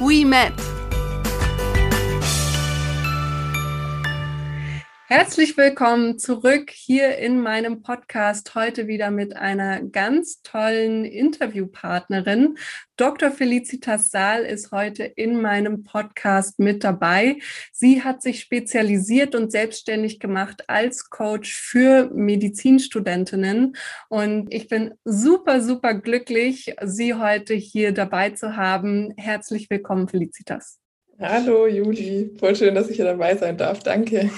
we met. Herzlich willkommen zurück hier in meinem Podcast. Heute wieder mit einer ganz tollen Interviewpartnerin. Dr. Felicitas Saal ist heute in meinem Podcast mit dabei. Sie hat sich spezialisiert und selbstständig gemacht als Coach für Medizinstudentinnen. Und ich bin super, super glücklich, Sie heute hier dabei zu haben. Herzlich willkommen, Felicitas. Hallo Juli, voll schön, dass ich hier dabei sein darf. Danke.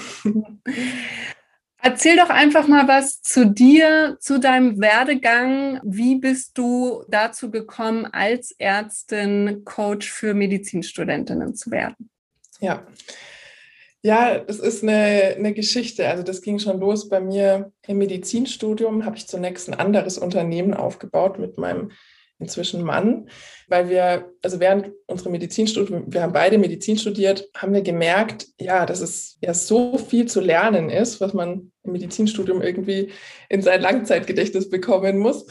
Erzähl doch einfach mal was zu dir, zu deinem Werdegang. Wie bist du dazu gekommen, als Ärztin Coach für Medizinstudentinnen zu werden? Ja, ja, es ist eine, eine Geschichte. Also das ging schon los bei mir im Medizinstudium. Habe ich zunächst ein anderes Unternehmen aufgebaut mit meinem inzwischen Mann, weil wir, also während unserer Medizinstudium, wir haben beide Medizin studiert, haben wir gemerkt, ja, dass es ja so viel zu lernen ist, was man im Medizinstudium irgendwie in sein Langzeitgedächtnis bekommen muss.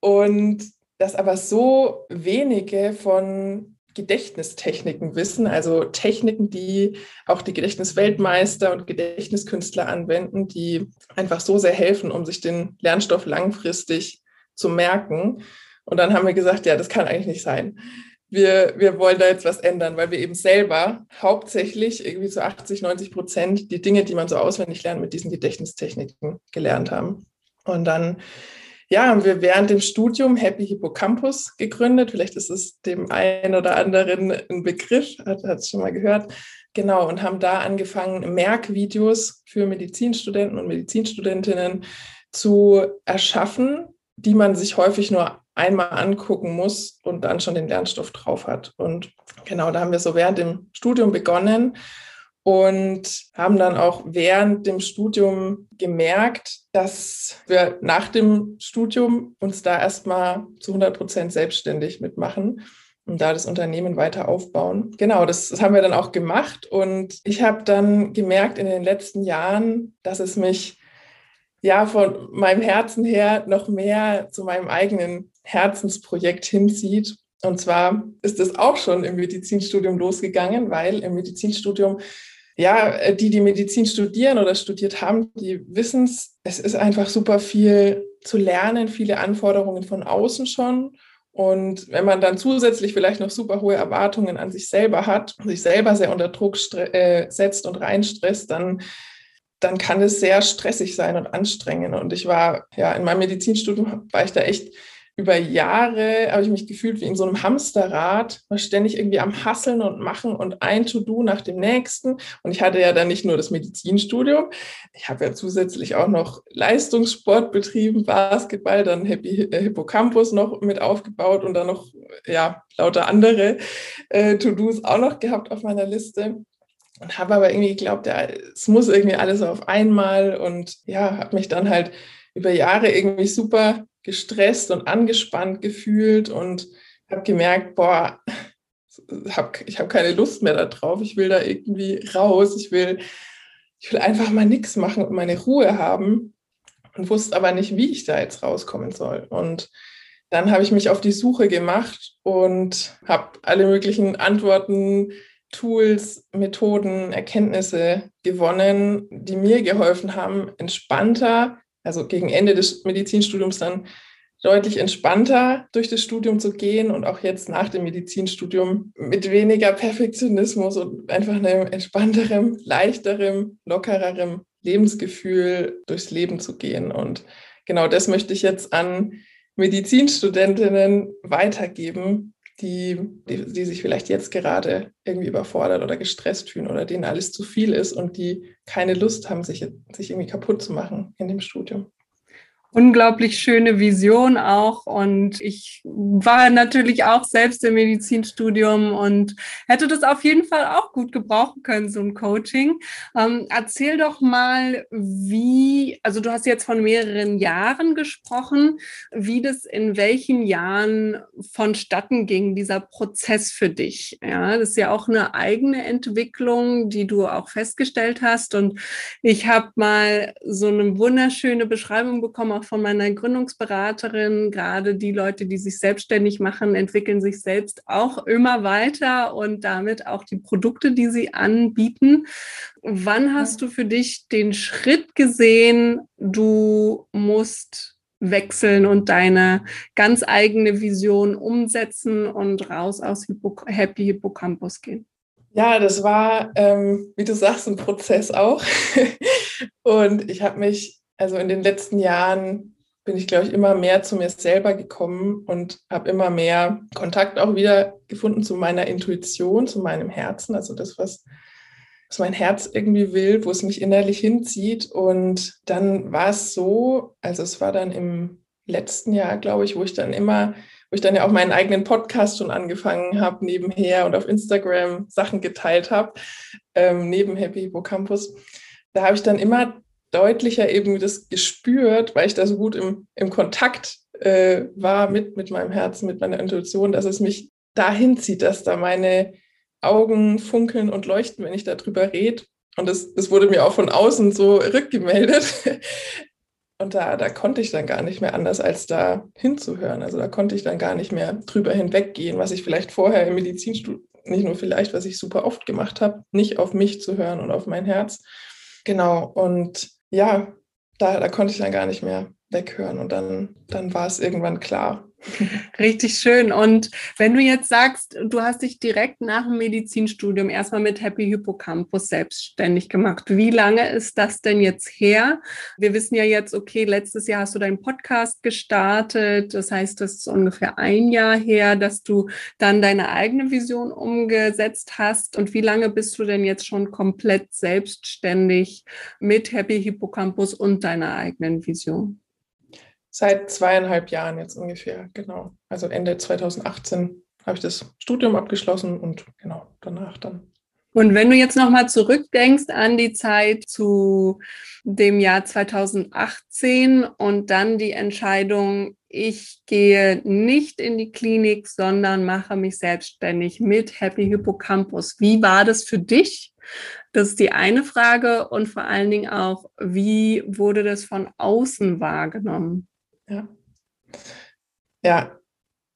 Und dass aber so wenige von Gedächtnistechniken wissen, also Techniken, die auch die Gedächtnisweltmeister und Gedächtniskünstler anwenden, die einfach so sehr helfen, um sich den Lernstoff langfristig zu merken. Und dann haben wir gesagt, ja, das kann eigentlich nicht sein. Wir, wir wollen da jetzt was ändern, weil wir eben selber hauptsächlich irgendwie zu 80, 90 Prozent die Dinge, die man so auswendig lernt, mit diesen Gedächtnistechniken gelernt haben. Und dann ja, haben wir während dem Studium Happy Hippocampus gegründet. Vielleicht ist es dem einen oder anderen ein Begriff, hat es schon mal gehört. Genau, und haben da angefangen, Merkvideos für Medizinstudenten und Medizinstudentinnen zu erschaffen, die man sich häufig nur einmal angucken muss und dann schon den Lernstoff drauf hat. Und genau, da haben wir so während dem Studium begonnen und haben dann auch während dem Studium gemerkt, dass wir nach dem Studium uns da erstmal zu 100 Prozent selbstständig mitmachen und da das Unternehmen weiter aufbauen. Genau, das, das haben wir dann auch gemacht und ich habe dann gemerkt in den letzten Jahren, dass es mich ja von meinem Herzen her noch mehr zu meinem eigenen Herzensprojekt hinzieht. Und zwar ist es auch schon im Medizinstudium losgegangen, weil im Medizinstudium, ja, die, die Medizin studieren oder studiert haben, die wissen es, es ist einfach super viel zu lernen, viele Anforderungen von außen schon. Und wenn man dann zusätzlich vielleicht noch super hohe Erwartungen an sich selber hat, sich selber sehr unter Druck äh, setzt und reinstresst, dann dann kann es sehr stressig sein und anstrengend. Und ich war, ja, in meinem Medizinstudium war ich da echt über Jahre, habe ich mich gefühlt wie in so einem Hamsterrad, war ständig irgendwie am Hasseln und Machen und ein To-Do nach dem nächsten. Und ich hatte ja dann nicht nur das Medizinstudium, ich habe ja zusätzlich auch noch Leistungssport betrieben, Basketball, dann Happy äh, Hippocampus noch mit aufgebaut und dann noch, ja, lauter andere äh, To-Dos auch noch gehabt auf meiner Liste und habe aber irgendwie geglaubt, ja, es muss irgendwie alles auf einmal und ja, habe mich dann halt über Jahre irgendwie super gestresst und angespannt gefühlt und habe gemerkt, boah, hab, ich habe keine Lust mehr darauf, ich will da irgendwie raus, ich will, ich will einfach mal nichts machen und meine Ruhe haben und wusste aber nicht, wie ich da jetzt rauskommen soll. Und dann habe ich mich auf die Suche gemacht und habe alle möglichen Antworten Tools, Methoden, Erkenntnisse gewonnen, die mir geholfen haben, entspannter, also gegen Ende des Medizinstudiums dann deutlich entspannter durch das Studium zu gehen und auch jetzt nach dem Medizinstudium mit weniger Perfektionismus und einfach einem entspannterem, leichterem, lockererem Lebensgefühl durchs Leben zu gehen. Und genau das möchte ich jetzt an Medizinstudentinnen weitergeben, die, die, die, sich vielleicht jetzt gerade irgendwie überfordert oder gestresst fühlen oder denen alles zu viel ist und die keine Lust haben, sich, sich irgendwie kaputt zu machen in dem Studium. Unglaublich schöne Vision auch. Und ich war natürlich auch selbst im Medizinstudium und hätte das auf jeden Fall auch gut gebrauchen können, so ein Coaching. Ähm, erzähl doch mal, wie, also du hast jetzt von mehreren Jahren gesprochen, wie das in welchen Jahren vonstatten ging, dieser Prozess für dich. Ja, das ist ja auch eine eigene Entwicklung, die du auch festgestellt hast. Und ich habe mal so eine wunderschöne Beschreibung bekommen auch von meiner Gründungsberaterin, gerade die Leute, die sich selbstständig machen, entwickeln sich selbst auch immer weiter und damit auch die Produkte, die sie anbieten. Wann hast du für dich den Schritt gesehen, du musst wechseln und deine ganz eigene Vision umsetzen und raus aus Happy Hippocampus gehen? Ja, das war, ähm, wie du sagst, ein Prozess auch. und ich habe mich also in den letzten Jahren bin ich, glaube ich, immer mehr zu mir selber gekommen und habe immer mehr Kontakt auch wieder gefunden zu meiner Intuition, zu meinem Herzen, also das, was, was mein Herz irgendwie will, wo es mich innerlich hinzieht. Und dann war es so, also es war dann im letzten Jahr, glaube ich, wo ich dann immer, wo ich dann ja auch meinen eigenen Podcast schon angefangen habe, nebenher und auf Instagram Sachen geteilt habe, ähm, neben Happy Hippocampus. Da habe ich dann immer deutlicher eben das gespürt, weil ich da so gut im, im Kontakt äh, war mit, mit meinem Herzen, mit meiner Intuition, dass es mich dahin zieht, dass da meine Augen funkeln und leuchten, wenn ich darüber rede. Und das, das wurde mir auch von außen so rückgemeldet. Und da, da konnte ich dann gar nicht mehr anders, als da hinzuhören. Also da konnte ich dann gar nicht mehr drüber hinweggehen, was ich vielleicht vorher im Medizinstudium, nicht nur vielleicht, was ich super oft gemacht habe, nicht auf mich zu hören und auf mein Herz. Genau. Und ja, da, da konnte ich dann gar nicht mehr weghören und dann, dann war es irgendwann klar. Richtig schön. Und wenn du jetzt sagst, du hast dich direkt nach dem Medizinstudium erstmal mit Happy Hippocampus selbstständig gemacht. Wie lange ist das denn jetzt her? Wir wissen ja jetzt, okay, letztes Jahr hast du deinen Podcast gestartet. Das heißt, das ist ungefähr ein Jahr her, dass du dann deine eigene Vision umgesetzt hast. Und wie lange bist du denn jetzt schon komplett selbstständig mit Happy Hippocampus und deiner eigenen Vision? Seit zweieinhalb Jahren jetzt ungefähr, genau. Also Ende 2018 habe ich das Studium abgeschlossen und genau danach dann. Und wenn du jetzt nochmal zurückdenkst an die Zeit zu dem Jahr 2018 und dann die Entscheidung, ich gehe nicht in die Klinik, sondern mache mich selbstständig mit Happy Hippocampus. Wie war das für dich? Das ist die eine Frage und vor allen Dingen auch, wie wurde das von außen wahrgenommen? Ja. Ja,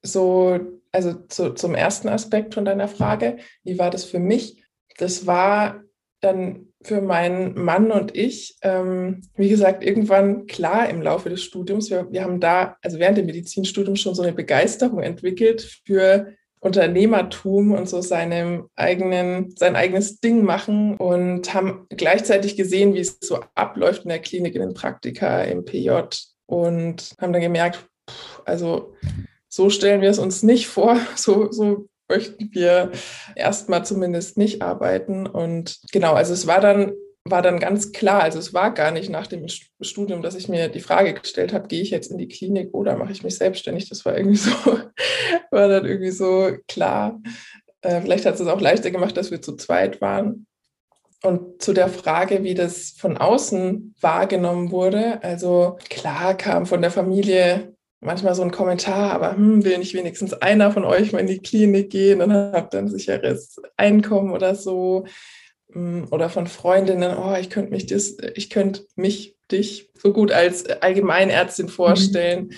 so, also zu, zum ersten Aspekt von deiner Frage, wie war das für mich? Das war dann für meinen Mann und ich, ähm, wie gesagt, irgendwann klar im Laufe des Studiums. Wir, wir haben da, also während dem Medizinstudium schon so eine Begeisterung entwickelt für Unternehmertum und so seinem eigenen, sein eigenes Ding machen und haben gleichzeitig gesehen, wie es so abläuft in der Klinik, in den Praktika, im PJ, und haben dann gemerkt, also so stellen wir es uns nicht vor, so, so möchten wir erstmal zumindest nicht arbeiten. Und genau, also es war dann, war dann ganz klar, also es war gar nicht nach dem Studium, dass ich mir die Frage gestellt habe, gehe ich jetzt in die Klinik oder mache ich mich selbstständig? Das war irgendwie so, war dann irgendwie so klar. Äh, vielleicht hat es es auch leichter gemacht, dass wir zu zweit waren. Und zu der Frage, wie das von außen wahrgenommen wurde, also klar kam von der Familie manchmal so ein Kommentar, aber hm, will nicht wenigstens einer von euch mal in die Klinik gehen und habt dann sicheres Einkommen oder so. Hm, oder von Freundinnen, oh, ich könnte mich das, ich könnte mich, dich so gut als Allgemeinärztin vorstellen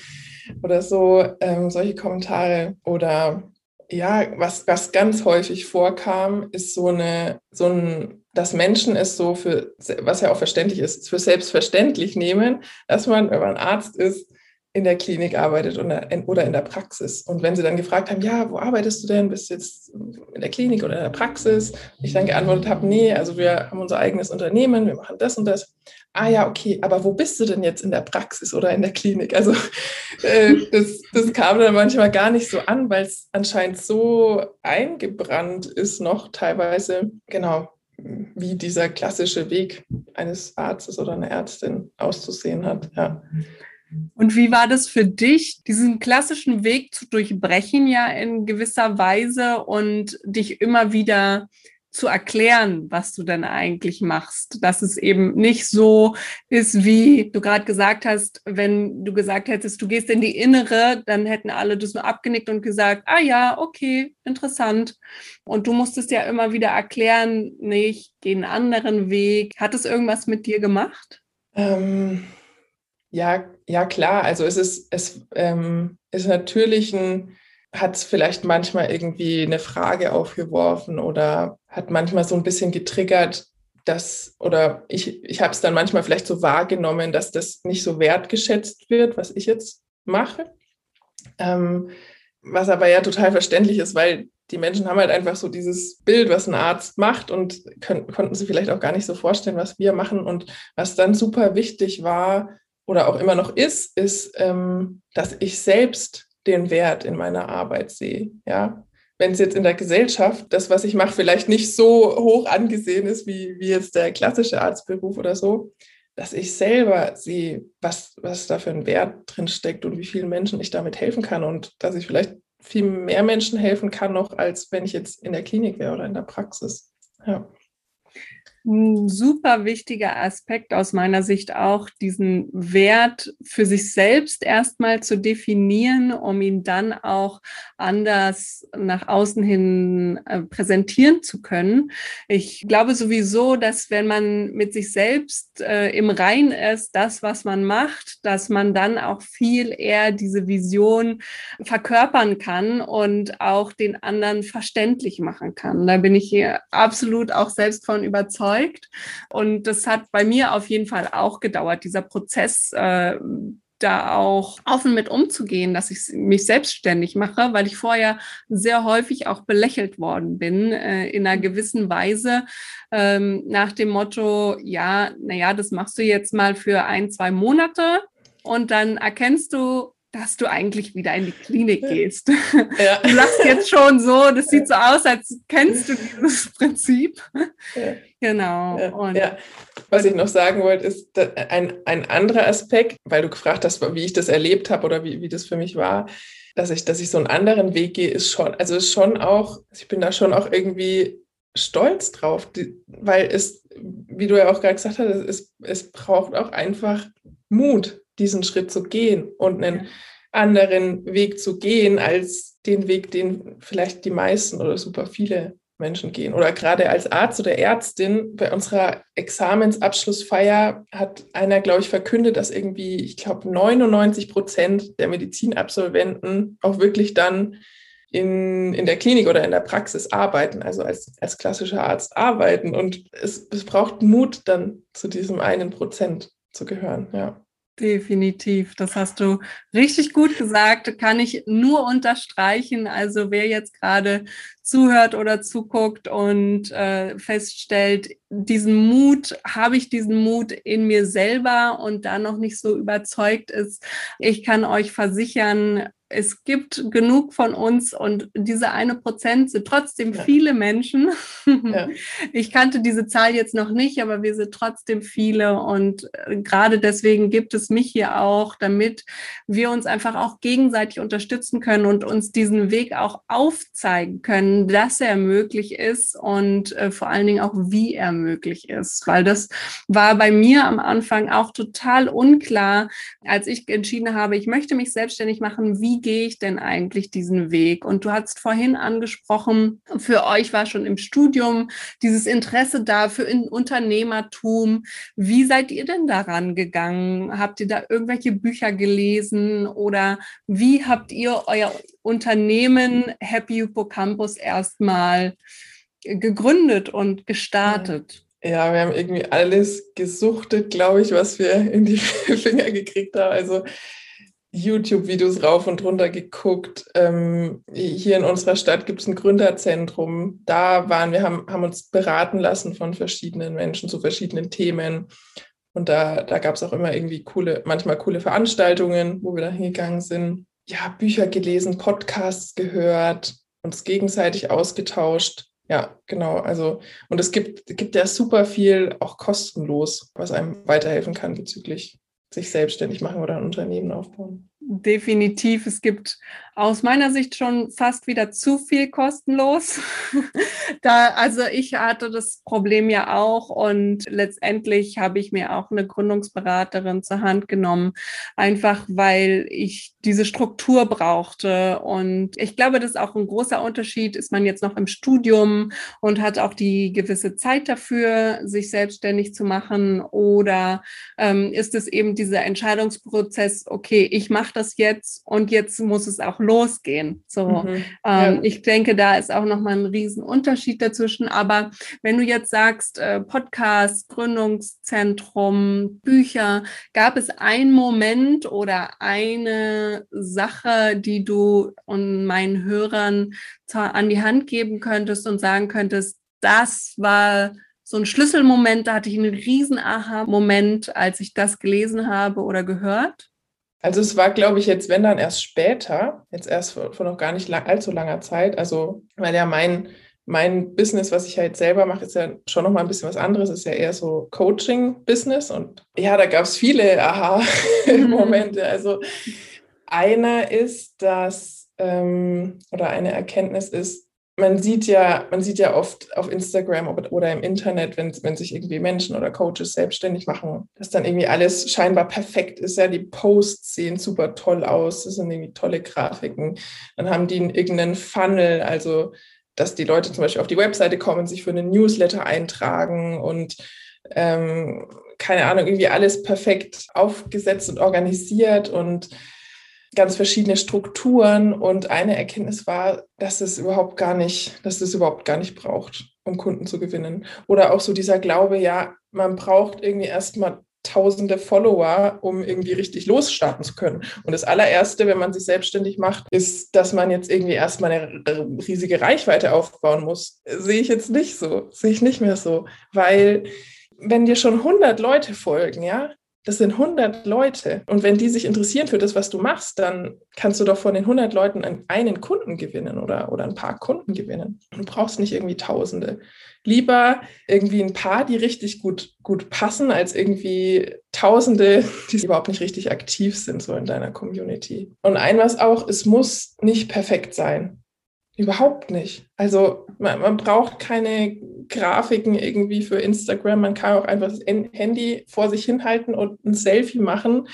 mhm. oder so, ähm, solche Kommentare. Oder ja, was, was ganz häufig vorkam, ist so eine, so ein dass Menschen es so für, was ja auch verständlich ist, für selbstverständlich nehmen, dass man, wenn man Arzt ist, in der Klinik arbeitet oder in der Praxis. Und wenn sie dann gefragt haben, ja, wo arbeitest du denn? Bist du jetzt in der Klinik oder in der Praxis? Ich dann geantwortet habe, nee, also wir haben unser eigenes Unternehmen, wir machen das und das. Ah ja, okay, aber wo bist du denn jetzt in der Praxis oder in der Klinik? Also äh, das, das kam dann manchmal gar nicht so an, weil es anscheinend so eingebrannt ist noch teilweise. Genau, wie dieser klassische Weg eines Arztes oder einer Ärztin auszusehen hat. Ja. Und wie war das für dich, diesen klassischen Weg zu durchbrechen, ja in gewisser Weise und dich immer wieder zu erklären, was du denn eigentlich machst. Dass es eben nicht so ist, wie du gerade gesagt hast, wenn du gesagt hättest, du gehst in die Innere, dann hätten alle das nur abgenickt und gesagt, ah ja, okay, interessant. Und du musstest ja immer wieder erklären, nee, ich gehe einen anderen Weg. Hat es irgendwas mit dir gemacht? Ähm, ja, ja, klar. Also es ist, es ähm, ist natürlich ein hat es vielleicht manchmal irgendwie eine Frage aufgeworfen oder hat manchmal so ein bisschen getriggert, dass, oder ich, ich habe es dann manchmal vielleicht so wahrgenommen, dass das nicht so wertgeschätzt wird, was ich jetzt mache. Ähm, was aber ja total verständlich ist, weil die Menschen haben halt einfach so dieses Bild, was ein Arzt macht und können, konnten sie vielleicht auch gar nicht so vorstellen, was wir machen. Und was dann super wichtig war oder auch immer noch ist, ist, ähm, dass ich selbst den Wert in meiner Arbeit sehe. Ja, wenn es jetzt in der Gesellschaft, das, was ich mache, vielleicht nicht so hoch angesehen ist wie, wie jetzt der klassische Arztberuf oder so, dass ich selber sehe, was, was da für ein Wert drin steckt und wie vielen Menschen ich damit helfen kann und dass ich vielleicht viel mehr Menschen helfen kann noch, als wenn ich jetzt in der Klinik wäre oder in der Praxis. Ja ein super wichtiger Aspekt aus meiner Sicht auch, diesen Wert für sich selbst erstmal zu definieren, um ihn dann auch anders nach außen hin äh, präsentieren zu können. Ich glaube sowieso, dass wenn man mit sich selbst äh, im Rein ist, das, was man macht, dass man dann auch viel eher diese Vision verkörpern kann und auch den anderen verständlich machen kann. Da bin ich hier absolut auch selbst von überzeugt überzeugt. Und das hat bei mir auf jeden Fall auch gedauert, dieser Prozess. Äh, da auch offen mit umzugehen, dass ich mich selbstständig mache, weil ich vorher sehr häufig auch belächelt worden bin äh, in einer gewissen Weise ähm, nach dem Motto, ja, naja, das machst du jetzt mal für ein, zwei Monate und dann erkennst du, dass du eigentlich wieder in die Klinik gehst. Ja. Du lachst jetzt schon so, das sieht so aus, als kennst du dieses Prinzip. Ja. Genau. Ja. ja. Was ich noch sagen wollte, ist ein, ein anderer Aspekt, weil du gefragt hast, wie ich das erlebt habe oder wie, wie das für mich war, dass ich, dass ich so einen anderen Weg gehe, ist schon, also ist schon auch, ich bin da schon auch irgendwie stolz drauf, weil es, wie du ja auch gerade gesagt hast, es, es braucht auch einfach Mut, diesen Schritt zu gehen und einen anderen Weg zu gehen als den Weg, den vielleicht die meisten oder super viele Menschen gehen. Oder gerade als Arzt oder Ärztin bei unserer Examensabschlussfeier hat einer, glaube ich, verkündet, dass irgendwie, ich glaube, 99 Prozent der Medizinabsolventen auch wirklich dann in, in der Klinik oder in der Praxis arbeiten, also als, als klassischer Arzt arbeiten. Und es, es braucht Mut, dann zu diesem einen Prozent zu gehören, ja. Definitiv, das hast du richtig gut gesagt, kann ich nur unterstreichen. Also wer jetzt gerade zuhört oder zuguckt und äh, feststellt, diesen Mut, habe ich diesen Mut in mir selber und da noch nicht so überzeugt ist, ich kann euch versichern, es gibt genug von uns und diese eine Prozent sind trotzdem ja. viele Menschen. Ja. Ich kannte diese Zahl jetzt noch nicht, aber wir sind trotzdem viele und äh, gerade deswegen gibt es mich hier auch, damit wir uns einfach auch gegenseitig unterstützen können und uns diesen Weg auch aufzeigen können, dass er möglich ist und äh, vor allen Dingen auch, wie er möglich ist, weil das war bei mir am Anfang auch total unklar, als ich entschieden habe, ich möchte mich selbstständig machen, wie wie gehe ich denn eigentlich diesen Weg? Und du hast vorhin angesprochen, für euch war schon im Studium dieses Interesse da für Unternehmertum. Wie seid ihr denn daran gegangen? Habt ihr da irgendwelche Bücher gelesen oder wie habt ihr euer Unternehmen Happy Hippocampus erstmal gegründet und gestartet? Ja, wir haben irgendwie alles gesuchtet, glaube ich, was wir in die Finger gekriegt haben. Also YouTube-Videos rauf und runter geguckt. Ähm, hier in unserer Stadt gibt es ein Gründerzentrum. Da waren wir, haben, haben uns beraten lassen von verschiedenen Menschen zu verschiedenen Themen. Und da, da gab es auch immer irgendwie coole, manchmal coole Veranstaltungen, wo wir da hingegangen sind. Ja, Bücher gelesen, Podcasts gehört, uns gegenseitig ausgetauscht. Ja, genau. Also, und es gibt, gibt ja super viel auch kostenlos, was einem weiterhelfen kann bezüglich sich selbstständig machen oder ein Unternehmen aufbauen. Definitiv. Es gibt aus meiner Sicht schon fast wieder zu viel kostenlos. da, also ich hatte das Problem ja auch und letztendlich habe ich mir auch eine Gründungsberaterin zur Hand genommen, einfach weil ich diese Struktur brauchte. Und ich glaube, das ist auch ein großer Unterschied. Ist man jetzt noch im Studium und hat auch die gewisse Zeit dafür, sich selbstständig zu machen? Oder ähm, ist es eben dieser Entscheidungsprozess, okay, ich mache das jetzt und jetzt muss es auch losgehen. So, mhm. ähm, ich denke, da ist auch nochmal ein Riesenunterschied dazwischen. Aber wenn du jetzt sagst, äh, Podcast, Gründungszentrum, Bücher, gab es einen Moment oder eine Sache, die du und meinen Hörern an die Hand geben könntest und sagen könntest, das war so ein Schlüsselmoment, da hatte ich einen riesen Aha-Moment, als ich das gelesen habe oder gehört? Also es war, glaube ich, jetzt, wenn dann erst später, jetzt erst vor, vor noch gar nicht lang, allzu langer Zeit. Also, weil ja mein, mein Business, was ich halt selber mache, ist ja schon noch mal ein bisschen was anderes, ist ja eher so Coaching-Business. Und ja, da gab es viele Aha-Momente. Mhm. Also einer ist, dass, ähm, oder eine Erkenntnis ist, man sieht ja, man sieht ja oft auf Instagram oder im Internet, wenn, wenn sich irgendwie Menschen oder Coaches selbstständig machen, dass dann irgendwie alles scheinbar perfekt ist. Ja, die Posts sehen super toll aus, das sind irgendwie tolle Grafiken. Dann haben die irgendeinen Funnel, also dass die Leute zum Beispiel auf die Webseite kommen, sich für einen Newsletter eintragen und ähm, keine Ahnung, irgendwie alles perfekt aufgesetzt und organisiert und ganz verschiedene Strukturen und eine Erkenntnis war, dass es überhaupt gar nicht, dass es überhaupt gar nicht braucht, um Kunden zu gewinnen. Oder auch so dieser Glaube, ja, man braucht irgendwie erstmal tausende Follower, um irgendwie richtig losstarten zu können. Und das allererste, wenn man sich selbstständig macht, ist, dass man jetzt irgendwie erstmal eine riesige Reichweite aufbauen muss. Sehe ich jetzt nicht so, sehe ich nicht mehr so, weil wenn dir schon 100 Leute folgen, ja, das sind 100 Leute. Und wenn die sich interessieren für das, was du machst, dann kannst du doch von den 100 Leuten einen Kunden gewinnen oder, oder ein paar Kunden gewinnen. Du brauchst nicht irgendwie Tausende. Lieber irgendwie ein paar, die richtig gut, gut passen, als irgendwie Tausende, die überhaupt nicht richtig aktiv sind, so in deiner Community. Und ein was auch, es muss nicht perfekt sein. Überhaupt nicht. Also man, man, braucht keine Grafiken irgendwie für Instagram. Man kann auch einfach das Handy vor sich hinhalten und ein Selfie machen.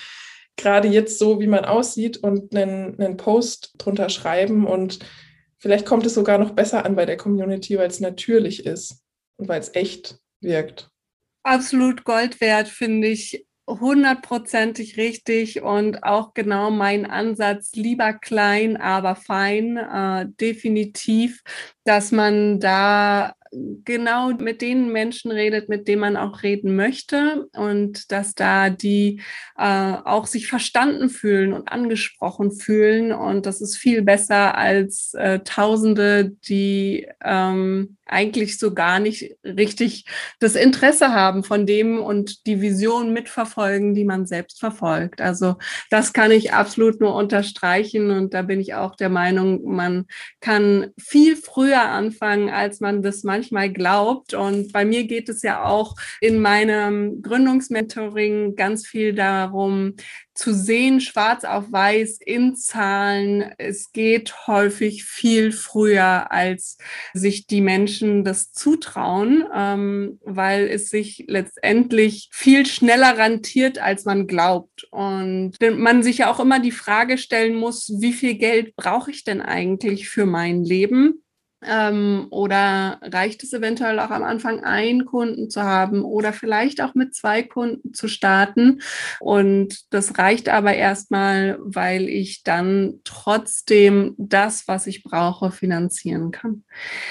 Gerade jetzt so, wie man aussieht und einen, einen Post drunter schreiben. Und vielleicht kommt es sogar noch besser an bei der Community, weil es natürlich ist und weil es echt wirkt. Absolut Gold wert, finde ich hundertprozentig richtig und auch genau mein Ansatz, lieber klein, aber fein, äh, definitiv, dass man da genau mit den Menschen redet, mit denen man auch reden möchte und dass da die äh, auch sich verstanden fühlen und angesprochen fühlen. Und das ist viel besser als äh, Tausende, die ähm, eigentlich so gar nicht richtig das Interesse haben von dem und die Vision mitverfolgen, die man selbst verfolgt. Also das kann ich absolut nur unterstreichen und da bin ich auch der Meinung, man kann viel früher anfangen, als man das manchmal glaubt. Und bei mir geht es ja auch in meinem Gründungsmentoring ganz viel darum, zu sehen, schwarz auf weiß in Zahlen. Es geht häufig viel früher, als sich die Menschen das zutrauen, ähm, weil es sich letztendlich viel schneller rentiert, als man glaubt. Und man sich ja auch immer die Frage stellen muss, wie viel Geld brauche ich denn eigentlich für mein Leben? Ähm, oder reicht es eventuell auch am Anfang, einen Kunden zu haben oder vielleicht auch mit zwei Kunden zu starten? Und das reicht aber erstmal, weil ich dann trotzdem das, was ich brauche, finanzieren kann.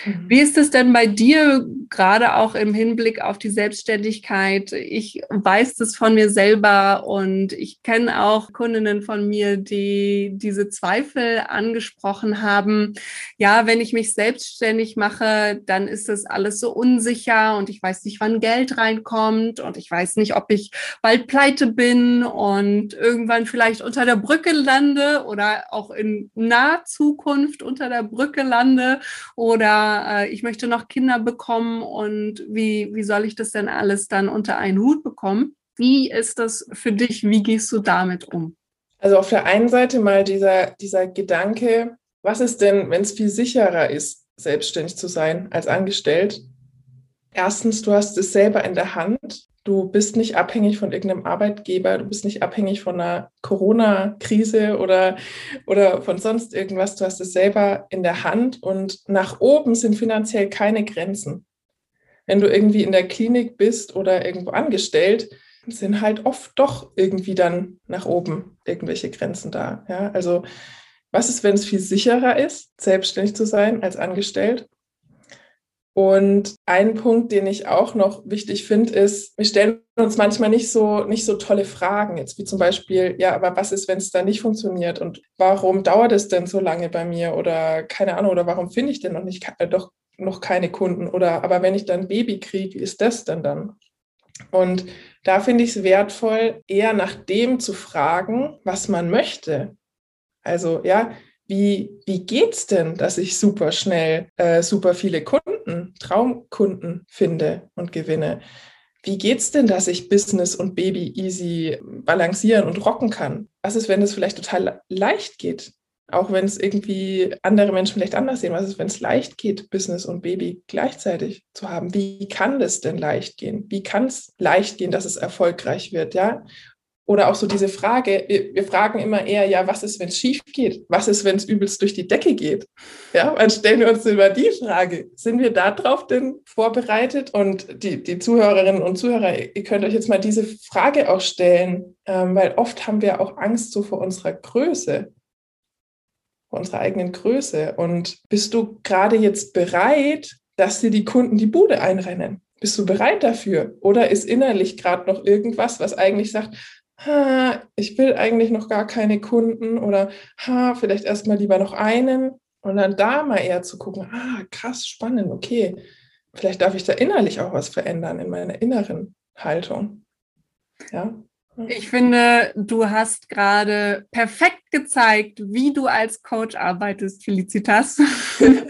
Mhm. Wie ist es denn bei dir, gerade auch im Hinblick auf die Selbstständigkeit? Ich weiß das von mir selber und ich kenne auch Kundinnen von mir, die diese Zweifel angesprochen haben. Ja, wenn ich mich selbst selbstständig mache, dann ist das alles so unsicher und ich weiß nicht, wann Geld reinkommt und ich weiß nicht, ob ich bald pleite bin und irgendwann vielleicht unter der Brücke lande oder auch in naher Zukunft unter der Brücke lande oder äh, ich möchte noch Kinder bekommen und wie, wie soll ich das denn alles dann unter einen Hut bekommen? Wie ist das für dich? Wie gehst du damit um? Also auf der einen Seite mal dieser, dieser Gedanke, was ist denn, wenn es viel sicherer ist, selbstständig zu sein als angestellt? Erstens, du hast es selber in der Hand. Du bist nicht abhängig von irgendeinem Arbeitgeber, du bist nicht abhängig von einer Corona-Krise oder, oder von sonst irgendwas. Du hast es selber in der Hand und nach oben sind finanziell keine Grenzen. Wenn du irgendwie in der Klinik bist oder irgendwo angestellt, sind halt oft doch irgendwie dann nach oben irgendwelche Grenzen da. Ja, also was ist, wenn es viel sicherer ist, selbstständig zu sein als angestellt? Und ein Punkt, den ich auch noch wichtig finde, ist, wir stellen uns manchmal nicht so, nicht so tolle Fragen, jetzt wie zum Beispiel, ja, aber was ist, wenn es da nicht funktioniert und warum dauert es denn so lange bei mir oder keine Ahnung, oder warum finde ich denn noch nicht, äh, doch noch keine Kunden oder aber wenn ich dann ein Baby kriege, wie ist das denn dann? Und da finde ich es wertvoll, eher nach dem zu fragen, was man möchte. Also ja, wie, wie es denn, dass ich super schnell äh, super viele Kunden, Traumkunden finde und gewinne? Wie geht es denn, dass ich Business und Baby easy balancieren und rocken kann? Was ist, wenn es vielleicht total leicht geht? Auch wenn es irgendwie andere Menschen vielleicht anders sehen. Was ist, wenn es leicht geht, Business und Baby gleichzeitig zu haben? Wie kann das denn leicht gehen? Wie kann es leicht gehen, dass es erfolgreich wird? Ja. Oder auch so diese Frage, wir, wir fragen immer eher, ja, was ist, wenn es schief geht? Was ist, wenn es übelst durch die Decke geht? Ja, dann stellen wir uns immer die Frage, sind wir darauf denn vorbereitet? Und die, die Zuhörerinnen und Zuhörer, ihr könnt euch jetzt mal diese Frage auch stellen, ähm, weil oft haben wir auch Angst so vor unserer Größe unserer eigenen Größe. Und bist du gerade jetzt bereit, dass dir die Kunden die Bude einrennen? Bist du bereit dafür? Oder ist innerlich gerade noch irgendwas, was eigentlich sagt, ha, ich will eigentlich noch gar keine Kunden oder ha, vielleicht erstmal lieber noch einen und dann da mal eher zu gucken, ah, krass, spannend, okay, vielleicht darf ich da innerlich auch was verändern in meiner inneren Haltung. Ja. Ich finde, du hast gerade perfekt gezeigt, wie du als Coach arbeitest, Felicitas.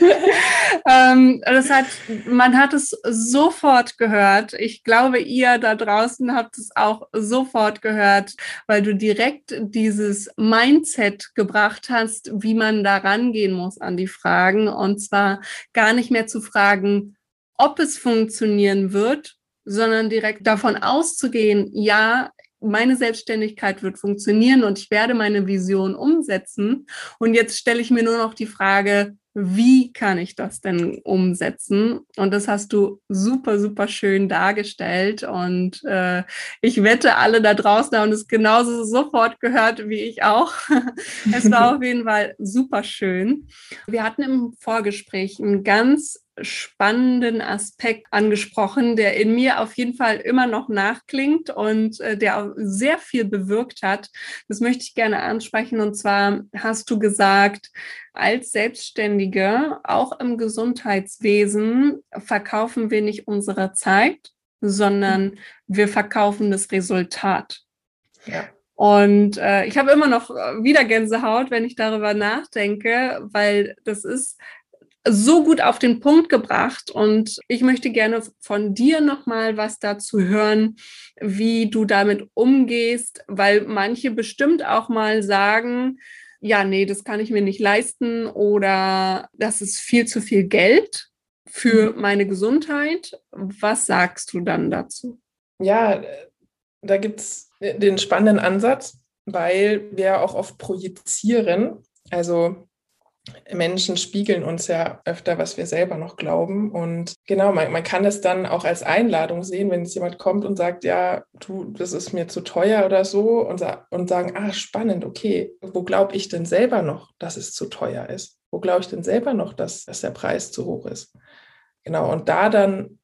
ähm, das hat, man hat es sofort gehört. Ich glaube, ihr da draußen habt es auch sofort gehört, weil du direkt dieses Mindset gebracht hast, wie man da rangehen muss an die Fragen. Und zwar gar nicht mehr zu fragen, ob es funktionieren wird, sondern direkt davon auszugehen, ja, meine Selbstständigkeit wird funktionieren und ich werde meine Vision umsetzen. Und jetzt stelle ich mir nur noch die Frage, wie kann ich das denn umsetzen? Und das hast du super, super schön dargestellt. Und äh, ich wette, alle da draußen haben es genauso sofort gehört wie ich auch. es war auf jeden Fall super schön. Wir hatten im Vorgespräch ein ganz spannenden Aspekt angesprochen, der in mir auf jeden Fall immer noch nachklingt und äh, der auch sehr viel bewirkt hat. Das möchte ich gerne ansprechen. Und zwar hast du gesagt, als Selbstständige, auch im Gesundheitswesen, verkaufen wir nicht unsere Zeit, sondern wir verkaufen das Resultat. Ja. Und äh, ich habe immer noch wieder Gänsehaut, wenn ich darüber nachdenke, weil das ist so gut auf den Punkt gebracht und ich möchte gerne von dir noch mal was dazu hören, wie du damit umgehst, weil manche bestimmt auch mal sagen, ja, nee, das kann ich mir nicht leisten oder das ist viel zu viel Geld für mhm. meine Gesundheit. Was sagst du dann dazu? Ja, da gibt es den spannenden Ansatz, weil wir auch oft projizieren. Also Menschen spiegeln uns ja öfter, was wir selber noch glauben. Und genau, man, man kann es dann auch als Einladung sehen, wenn jetzt jemand kommt und sagt, ja, du, das ist mir zu teuer oder so und, und sagen, ah, spannend, okay, wo glaube ich denn selber noch, dass es zu teuer ist? Wo glaube ich denn selber noch, dass, dass der Preis zu hoch ist? Genau, und da dann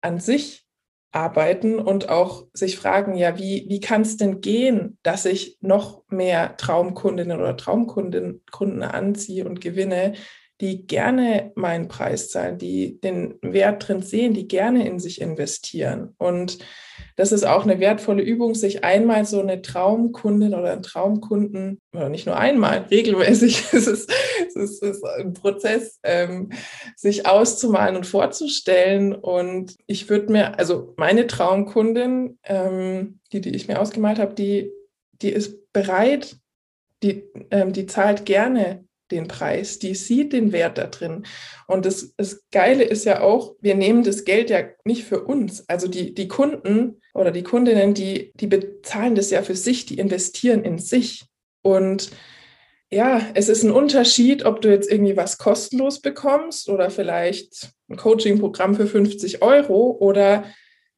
an sich arbeiten und auch sich fragen, ja, wie, wie kann es denn gehen, dass ich noch mehr Traumkundinnen oder Traumkunden Kunden anziehe und gewinne, die gerne meinen Preis zahlen, die den Wert drin sehen, die gerne in sich investieren. Und das ist auch eine wertvolle Übung, sich einmal so eine Traumkundin oder einen Traumkunden, oder nicht nur einmal, regelmäßig, es ist, es ist, es ist ein Prozess, ähm, sich auszumalen und vorzustellen. Und ich würde mir, also meine Traumkundin, ähm, die, die ich mir ausgemalt habe, die, die ist bereit, die, ähm, die zahlt gerne den Preis, die sieht den Wert da drin. Und das, das Geile ist ja auch, wir nehmen das Geld ja nicht für uns. Also die, die Kunden oder die Kundinnen, die, die bezahlen das ja für sich, die investieren in sich. Und ja, es ist ein Unterschied, ob du jetzt irgendwie was kostenlos bekommst oder vielleicht ein Coaching-Programm für 50 Euro oder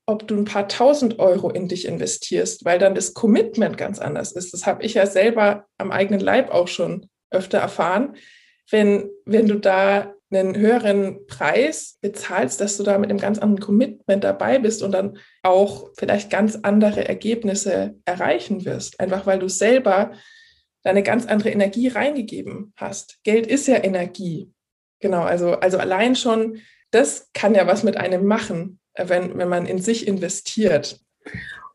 ob du ein paar tausend Euro in dich investierst, weil dann das Commitment ganz anders ist. Das habe ich ja selber am eigenen Leib auch schon öfter erfahren, wenn, wenn du da einen höheren Preis bezahlst, dass du da mit einem ganz anderen Commitment dabei bist und dann auch vielleicht ganz andere Ergebnisse erreichen wirst. Einfach weil du selber deine ganz andere Energie reingegeben hast. Geld ist ja Energie. Genau, also, also allein schon, das kann ja was mit einem machen, wenn, wenn man in sich investiert.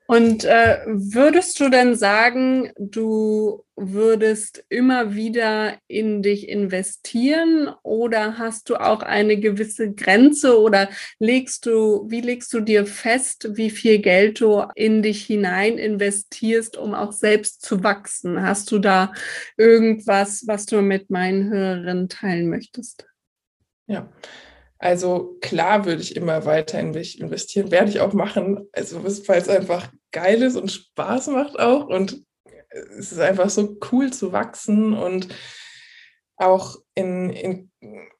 Und äh, würdest du denn sagen, du würdest immer wieder in dich investieren oder hast du auch eine gewisse Grenze oder legst du, wie legst du dir fest, wie viel Geld du in dich hinein investierst, um auch selbst zu wachsen? Hast du da irgendwas, was du mit meinen Hörerinnen teilen möchtest? Ja, also klar würde ich immer weiter investieren, werde ich auch machen, also weil es einfach geil ist und Spaß macht auch und es ist einfach so cool zu wachsen und auch in, in,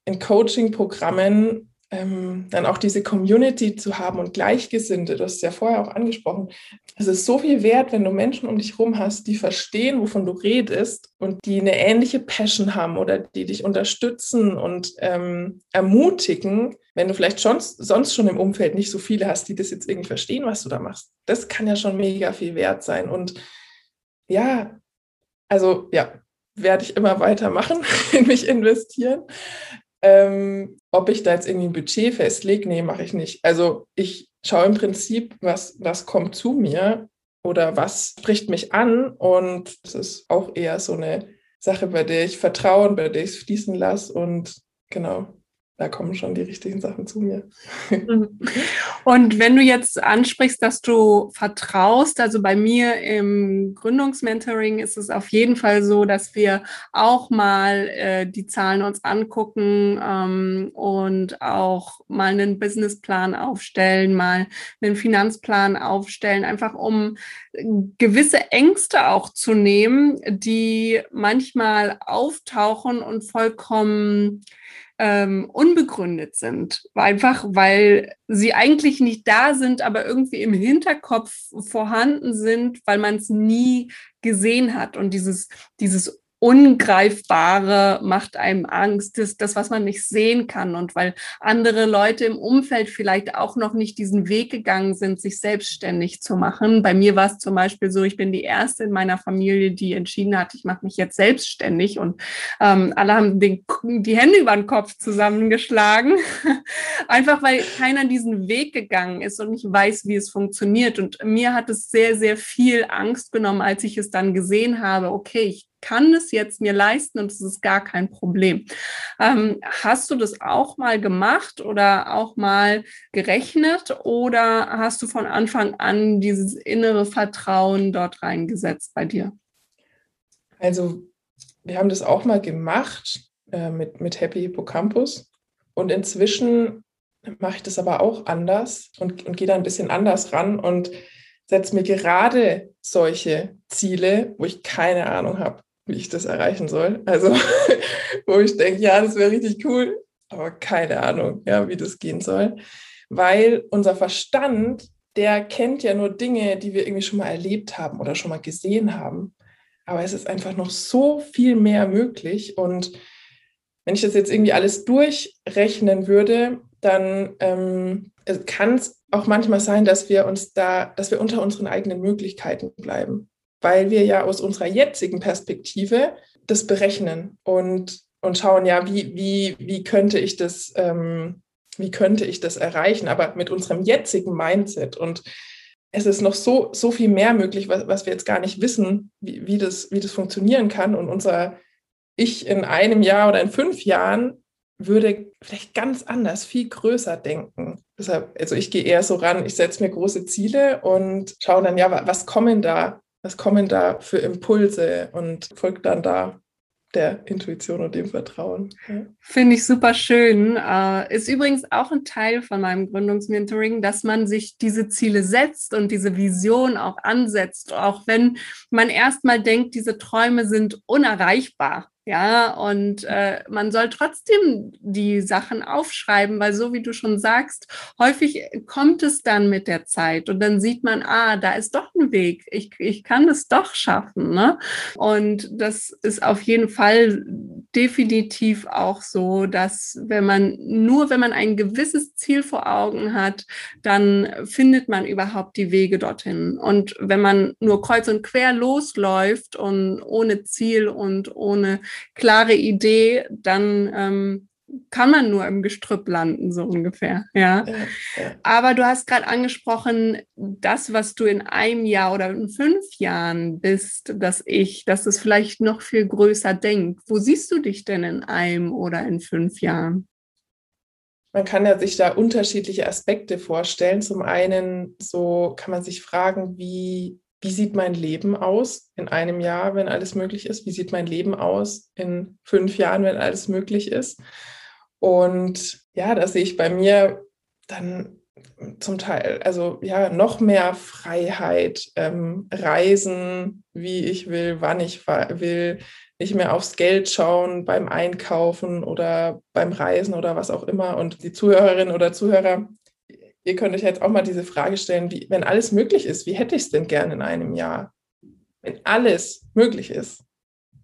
in Coaching-Programmen ähm, dann auch diese Community zu haben und Gleichgesinnte, du hast es ja vorher auch angesprochen. Es ist so viel wert, wenn du Menschen um dich herum hast, die verstehen, wovon du redest und die eine ähnliche Passion haben oder die dich unterstützen und ähm, ermutigen, wenn du vielleicht schon, sonst schon im Umfeld nicht so viele hast, die das jetzt irgendwie verstehen, was du da machst. Das kann ja schon mega viel wert sein. Und ja, also ja, werde ich immer weitermachen, in mich investieren. Ähm, ob ich da jetzt irgendwie ein Budget festlege, nee, mache ich nicht. Also ich schaue im Prinzip, was, was kommt zu mir oder was spricht mich an. Und das ist auch eher so eine Sache, bei der ich vertraue bei der ich es fließen lasse. Und genau, da kommen schon die richtigen Sachen zu mir. Und wenn du jetzt ansprichst, dass du vertraust, also bei mir im Gründungsmentoring ist es auf jeden Fall so, dass wir auch mal äh, die Zahlen uns angucken ähm, und auch mal einen Businessplan aufstellen, mal einen Finanzplan aufstellen, einfach um gewisse Ängste auch zu nehmen, die manchmal auftauchen und vollkommen ähm, unbegründet sind. Einfach weil sie eigentlich nicht da sind, aber irgendwie im Hinterkopf vorhanden sind, weil man es nie gesehen hat. Und dieses, dieses Ungreifbare macht einem Angst, das, das, was man nicht sehen kann. Und weil andere Leute im Umfeld vielleicht auch noch nicht diesen Weg gegangen sind, sich selbstständig zu machen. Bei mir war es zum Beispiel so, ich bin die erste in meiner Familie, die entschieden hat, ich mache mich jetzt selbstständig. Und ähm, alle haben den, die Hände über den Kopf zusammengeschlagen. Einfach weil keiner diesen Weg gegangen ist und nicht weiß, wie es funktioniert. Und mir hat es sehr, sehr viel Angst genommen, als ich es dann gesehen habe, okay, ich kann es jetzt mir leisten und es ist gar kein Problem. Ähm, hast du das auch mal gemacht oder auch mal gerechnet oder hast du von Anfang an dieses innere Vertrauen dort reingesetzt bei dir? Also wir haben das auch mal gemacht äh, mit, mit Happy Hippocampus und inzwischen mache ich das aber auch anders und, und gehe da ein bisschen anders ran und setze mir gerade solche Ziele, wo ich keine Ahnung habe wie ich das erreichen soll. Also, wo ich denke, ja, das wäre richtig cool, aber keine Ahnung, ja, wie das gehen soll. Weil unser Verstand, der kennt ja nur Dinge, die wir irgendwie schon mal erlebt haben oder schon mal gesehen haben. Aber es ist einfach noch so viel mehr möglich. Und wenn ich das jetzt irgendwie alles durchrechnen würde, dann ähm, kann es auch manchmal sein, dass wir uns da, dass wir unter unseren eigenen Möglichkeiten bleiben weil wir ja aus unserer jetzigen Perspektive das berechnen. Und und schauen, ja, wie, wie, wie könnte ich das, ähm, wie könnte ich das erreichen, aber mit unserem jetzigen Mindset und es ist noch so, so viel mehr möglich, was, was wir jetzt gar nicht wissen, wie, wie, das, wie das funktionieren kann. Und unser Ich in einem Jahr oder in fünf Jahren würde vielleicht ganz anders, viel größer denken. Deshalb, also ich gehe eher so ran, ich setze mir große Ziele und schaue dann, ja, was kommen da, was kommen da für Impulse und folgt dann da der Intuition und dem Vertrauen. Ja. Finde ich super schön. Äh, ist übrigens auch ein Teil von meinem Gründungsmentoring, dass man sich diese Ziele setzt und diese Vision auch ansetzt, auch wenn man erstmal denkt, diese Träume sind unerreichbar. Ja, und äh, man soll trotzdem die Sachen aufschreiben, weil so wie du schon sagst, häufig kommt es dann mit der Zeit und dann sieht man, ah, da ist doch ein Weg. Ich, ich kann es doch schaffen. Ne? Und das ist auf jeden Fall definitiv auch so, dass wenn man nur, wenn man ein gewisses Ziel vor Augen hat, dann findet man überhaupt die Wege dorthin. Und wenn man nur kreuz und quer losläuft und ohne Ziel und ohne klare Idee, dann ähm, kann man nur im Gestrüpp landen, so ungefähr. Ja. ja, ja. Aber du hast gerade angesprochen, das, was du in einem Jahr oder in fünf Jahren bist, dass ich, dass es vielleicht noch viel größer denkt. Wo siehst du dich denn in einem oder in fünf Jahren? Man kann ja sich da unterschiedliche Aspekte vorstellen. Zum einen so kann man sich fragen, wie wie sieht mein Leben aus in einem Jahr, wenn alles möglich ist? Wie sieht mein Leben aus in fünf Jahren, wenn alles möglich ist? Und ja, da sehe ich bei mir dann zum Teil, also ja, noch mehr Freiheit, ähm, Reisen, wie ich will, wann ich will, nicht mehr aufs Geld schauen beim Einkaufen oder beim Reisen oder was auch immer. Und die Zuhörerinnen oder Zuhörer, ihr könnt euch jetzt auch mal diese Frage stellen, wie, wenn alles möglich ist, wie hätte ich es denn gern in einem Jahr? Wenn alles möglich ist.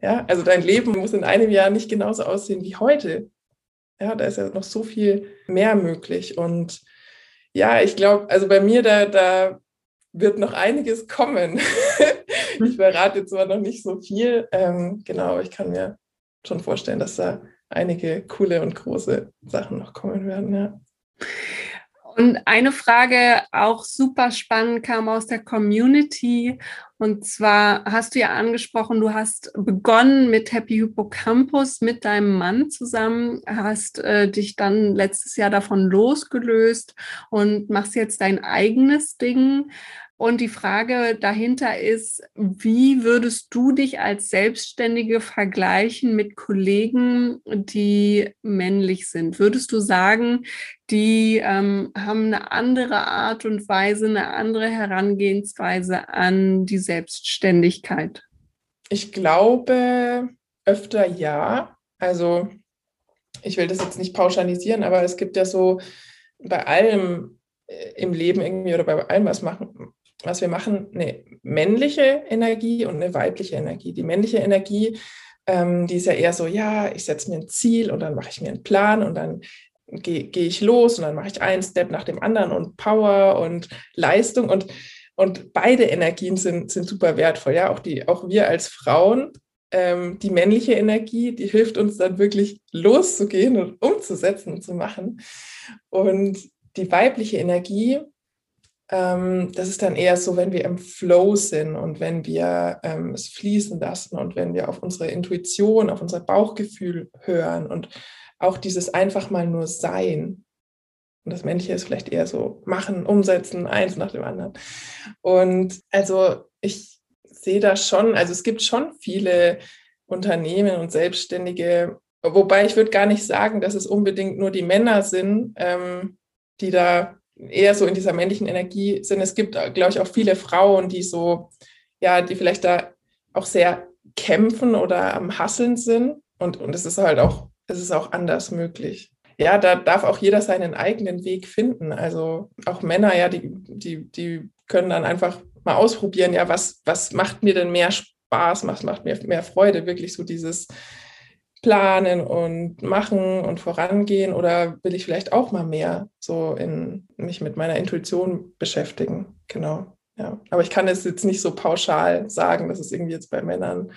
Ja, also dein Leben muss in einem Jahr nicht genauso aussehen wie heute. Ja, da ist ja noch so viel mehr möglich. Und ja, ich glaube, also bei mir, da, da wird noch einiges kommen. ich verrate zwar noch nicht so viel. Ähm, genau, ich kann mir schon vorstellen, dass da einige coole und große Sachen noch kommen werden. Ja. Und eine Frage auch super spannend kam aus der Community. Und zwar hast du ja angesprochen, du hast begonnen mit Happy Hippocampus mit deinem Mann zusammen, hast äh, dich dann letztes Jahr davon losgelöst und machst jetzt dein eigenes Ding. Und die Frage dahinter ist, wie würdest du dich als Selbstständige vergleichen mit Kollegen, die männlich sind? Würdest du sagen, die ähm, haben eine andere Art und Weise, eine andere Herangehensweise an die Selbstständigkeit? Ich glaube öfter ja. Also ich will das jetzt nicht pauschalisieren, aber es gibt ja so bei allem äh, im Leben irgendwie oder bei allem, was machen, was wir machen, eine männliche Energie und eine weibliche Energie. Die männliche Energie, ähm, die ist ja eher so, ja, ich setze mir ein Ziel und dann mache ich mir einen Plan und dann gehe geh ich los und dann mache ich einen Step nach dem anderen und Power und Leistung und, und beide Energien sind, sind super wertvoll. Ja, auch, die, auch wir als Frauen, ähm, die männliche Energie, die hilft uns dann wirklich loszugehen und umzusetzen und zu machen. Und die weibliche Energie, ähm, das ist dann eher so, wenn wir im Flow sind und wenn wir ähm, es fließen lassen und wenn wir auf unsere Intuition, auf unser Bauchgefühl hören und auch dieses einfach mal nur sein. Und das Männliche ist vielleicht eher so machen, umsetzen, eins nach dem anderen. Und also ich sehe da schon, also es gibt schon viele Unternehmen und Selbstständige, wobei ich würde gar nicht sagen, dass es unbedingt nur die Männer sind, ähm, die da eher so in dieser männlichen Energie sind. Es gibt, glaube ich, auch viele Frauen, die so, ja, die vielleicht da auch sehr kämpfen oder am Hasseln sind. Und, und es ist halt auch, es ist auch anders möglich. Ja, da darf auch jeder seinen eigenen Weg finden. Also auch Männer, ja, die, die, die können dann einfach mal ausprobieren, ja, was, was macht mir denn mehr Spaß, was macht mir mehr Freude, wirklich so dieses planen und machen und vorangehen oder will ich vielleicht auch mal mehr so in mich mit meiner Intuition beschäftigen? Genau. Ja, aber ich kann es jetzt nicht so pauschal sagen, dass es irgendwie jetzt bei Männern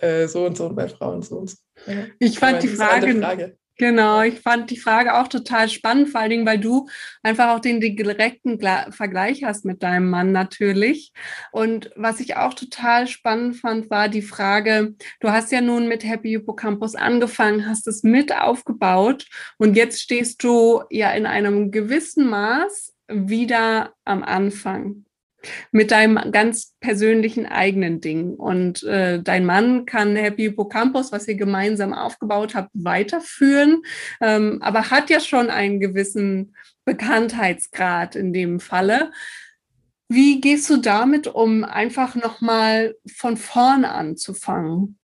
äh, so und so und bei Frauen so und so. Ja. Ich fand die Frage, Frage, Genau, ich fand die Frage auch total spannend, vor allen Dingen, weil du einfach auch den direkten Vergleich hast mit deinem Mann natürlich. Und was ich auch total spannend fand, war die Frage, du hast ja nun mit Happy Hippocampus angefangen, hast es mit aufgebaut und jetzt stehst du ja in einem gewissen Maß wieder am Anfang mit deinem ganz persönlichen eigenen Ding. Und äh, dein Mann kann Happy Hippocampus, was ihr gemeinsam aufgebaut habt, weiterführen, ähm, aber hat ja schon einen gewissen Bekanntheitsgrad in dem Falle. Wie gehst du damit um, einfach nochmal von vorne anzufangen?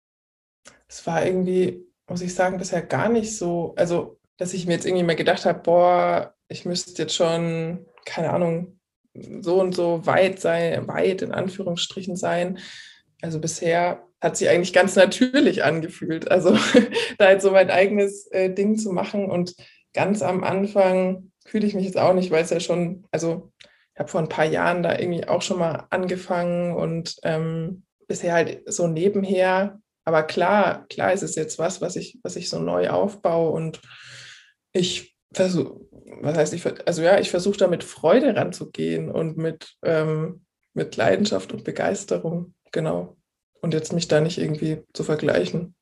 Es war irgendwie, muss ich sagen, bisher gar nicht so, also dass ich mir jetzt irgendwie mal gedacht habe, boah, ich müsste jetzt schon, keine Ahnung, so und so weit sein, weit in Anführungsstrichen sein. Also bisher hat sich eigentlich ganz natürlich angefühlt. Also da jetzt so mein eigenes äh, Ding zu machen und ganz am Anfang fühle ich mich jetzt auch nicht, weil es ja schon, also ich habe vor ein paar Jahren da irgendwie auch schon mal angefangen und ähm, bisher halt so nebenher. Aber klar, klar ist es jetzt was, was ich, was ich so neu aufbaue und ich versuche, was heißt ich, also ja, ich versuche da mit Freude ranzugehen und mit, ähm, mit Leidenschaft und Begeisterung, genau. Und jetzt mich da nicht irgendwie zu vergleichen.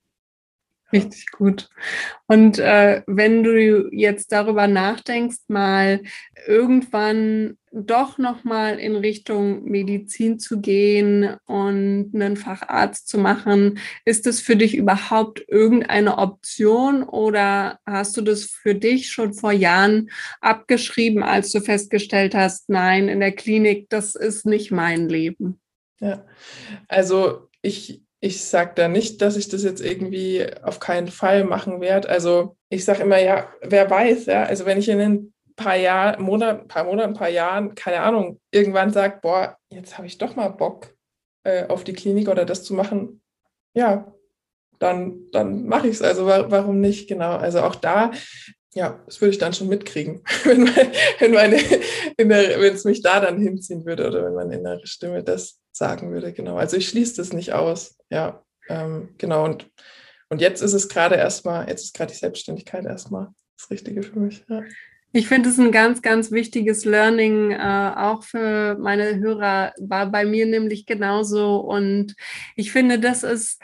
Richtig gut. Und äh, wenn du jetzt darüber nachdenkst, mal irgendwann doch noch mal in Richtung Medizin zu gehen und einen Facharzt zu machen, ist es für dich überhaupt irgendeine Option oder hast du das für dich schon vor Jahren abgeschrieben, als du festgestellt hast, nein, in der Klinik, das ist nicht mein Leben? Ja, also ich ich sage da nicht, dass ich das jetzt irgendwie auf keinen Fall machen werde. Also ich sage immer, ja, wer weiß, ja, also wenn ich in ein paar Jahren, Monat, paar Monaten, paar Jahren, keine Ahnung, irgendwann sage, boah, jetzt habe ich doch mal Bock äh, auf die Klinik oder das zu machen, ja, dann, dann mache ich es. Also warum nicht? Genau. Also auch da, ja, das würde ich dann schon mitkriegen, wenn, wenn meine, wenn es mich da dann hinziehen würde oder wenn meine innere Stimme das sagen würde. Genau. Also ich schließe das nicht aus. Ja, ähm, genau. Und, und jetzt ist es gerade erstmal, jetzt ist gerade die Selbstständigkeit erstmal das Richtige für mich. Ja. Ich finde es ein ganz, ganz wichtiges Learning, äh, auch für meine Hörer, war bei mir nämlich genauso. Und ich finde, das ist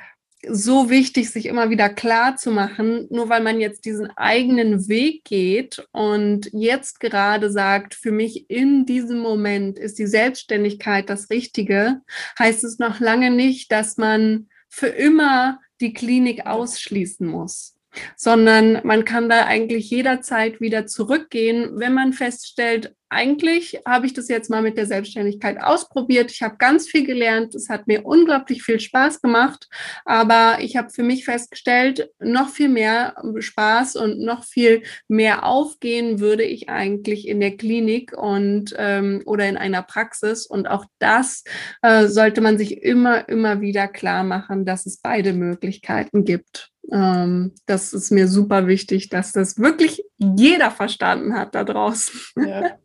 so wichtig, sich immer wieder klar zu machen, nur weil man jetzt diesen eigenen Weg geht und jetzt gerade sagt, für mich in diesem Moment ist die Selbstständigkeit das Richtige, heißt es noch lange nicht, dass man für immer die Klinik ausschließen muss sondern man kann da eigentlich jederzeit wieder zurückgehen, wenn man feststellt, eigentlich habe ich das jetzt mal mit der Selbstständigkeit ausprobiert. Ich habe ganz viel gelernt. Es hat mir unglaublich viel Spaß gemacht. Aber ich habe für mich festgestellt, noch viel mehr Spaß und noch viel mehr aufgehen würde ich eigentlich in der Klinik und ähm, oder in einer Praxis. Und auch das äh, sollte man sich immer, immer wieder klar machen, dass es beide Möglichkeiten gibt. Ähm, das ist mir super wichtig, dass das wirklich jeder verstanden hat da draußen. Ja. ja.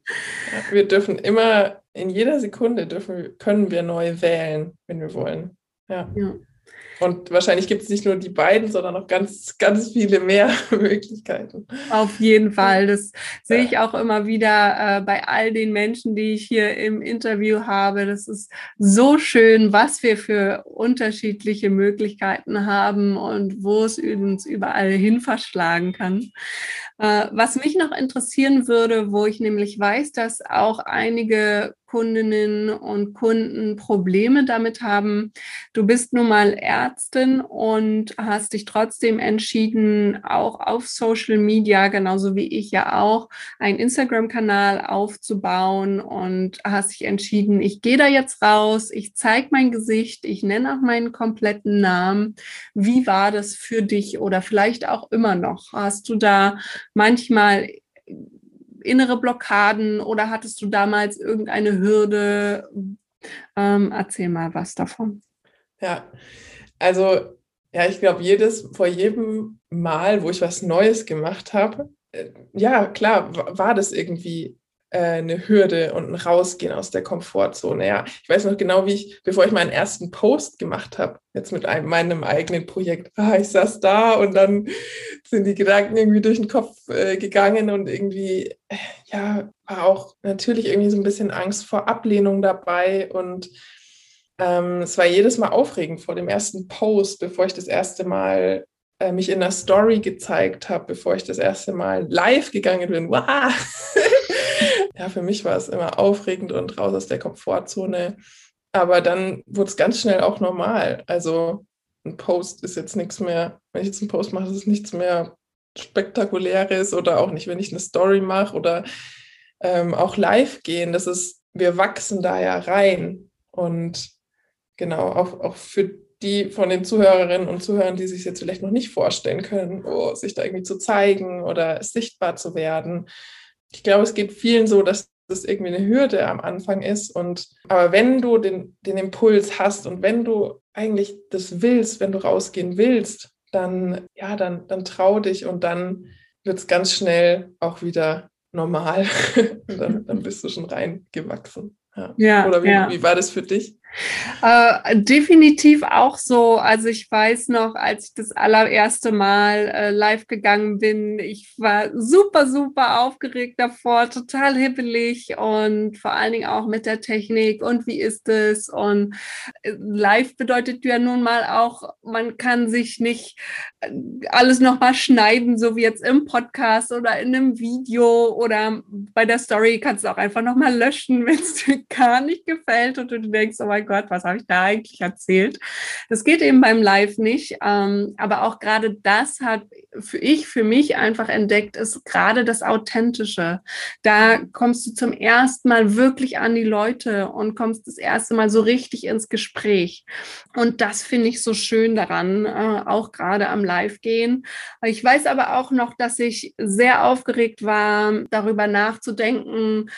wir dürfen immer, in jeder Sekunde dürfen, können wir neu wählen, wenn wir wollen. Ja. ja. Und wahrscheinlich gibt es nicht nur die beiden, sondern noch ganz, ganz viele mehr Möglichkeiten. Auf jeden Fall. Das ja. sehe ich auch immer wieder äh, bei all den Menschen, die ich hier im Interview habe. Das ist so schön, was wir für unterschiedliche Möglichkeiten haben und wo es uns überall hin verschlagen kann. Äh, was mich noch interessieren würde, wo ich nämlich weiß, dass auch einige Kundinnen und Kunden Probleme damit haben. Du bist nun mal Ärztin und hast dich trotzdem entschieden, auch auf Social Media, genauso wie ich ja auch, einen Instagram-Kanal aufzubauen und hast dich entschieden, ich gehe da jetzt raus, ich zeige mein Gesicht, ich nenne auch meinen kompletten Namen. Wie war das für dich oder vielleicht auch immer noch? Hast du da manchmal innere Blockaden oder hattest du damals irgendeine Hürde? Ähm, erzähl mal was davon. Ja, also ja, ich glaube, jedes, vor jedem Mal, wo ich was Neues gemacht habe, äh, ja, klar, war das irgendwie eine Hürde und ein Rausgehen aus der Komfortzone. Ja, ich weiß noch genau, wie ich, bevor ich meinen ersten Post gemacht habe, jetzt mit einem, meinem eigenen Projekt, ah, ich saß da und dann sind die Gedanken irgendwie durch den Kopf äh, gegangen und irgendwie, äh, ja, war auch natürlich irgendwie so ein bisschen Angst vor Ablehnung dabei und ähm, es war jedes Mal aufregend vor dem ersten Post, bevor ich das erste Mal äh, mich in der Story gezeigt habe, bevor ich das erste Mal live gegangen bin. Wow! ja, für mich war es immer aufregend und raus aus der Komfortzone. Aber dann wurde es ganz schnell auch normal. Also ein Post ist jetzt nichts mehr, wenn ich jetzt einen Post mache, ist es nichts mehr Spektakuläres oder auch nicht, wenn ich eine Story mache oder ähm, auch live gehen. Das ist, wir wachsen da ja rein. Und genau, auch, auch für die von den Zuhörerinnen und Zuhörern, die sich jetzt vielleicht noch nicht vorstellen können, oh, sich da irgendwie zu zeigen oder sichtbar zu werden. Ich glaube, es geht vielen so, dass das irgendwie eine Hürde am Anfang ist. Und aber wenn du den, den Impuls hast und wenn du eigentlich das willst, wenn du rausgehen willst, dann ja, dann, dann trau dich und dann wird es ganz schnell auch wieder normal. dann, dann bist du schon reingewachsen. Ja. ja Oder wie, ja. wie war das für dich? Äh, definitiv auch so. Also ich weiß noch, als ich das allererste Mal äh, live gegangen bin, ich war super, super aufgeregt davor, total hibbelig und vor allen Dingen auch mit der Technik und wie ist es. Und äh, live bedeutet ja nun mal auch, man kann sich nicht äh, alles nochmal schneiden, so wie jetzt im Podcast oder in einem Video oder bei der Story kannst du auch einfach nochmal löschen, wenn es dir gar nicht gefällt und du denkst, oh mein mein Gott, was habe ich da eigentlich erzählt? Das geht eben beim Live nicht. Ähm, aber auch gerade das hat für ich, für mich einfach entdeckt, ist gerade das Authentische. Da kommst du zum ersten Mal wirklich an die Leute und kommst das erste Mal so richtig ins Gespräch. Und das finde ich so schön daran, äh, auch gerade am Live-Gehen. Ich weiß aber auch noch, dass ich sehr aufgeregt war, darüber nachzudenken,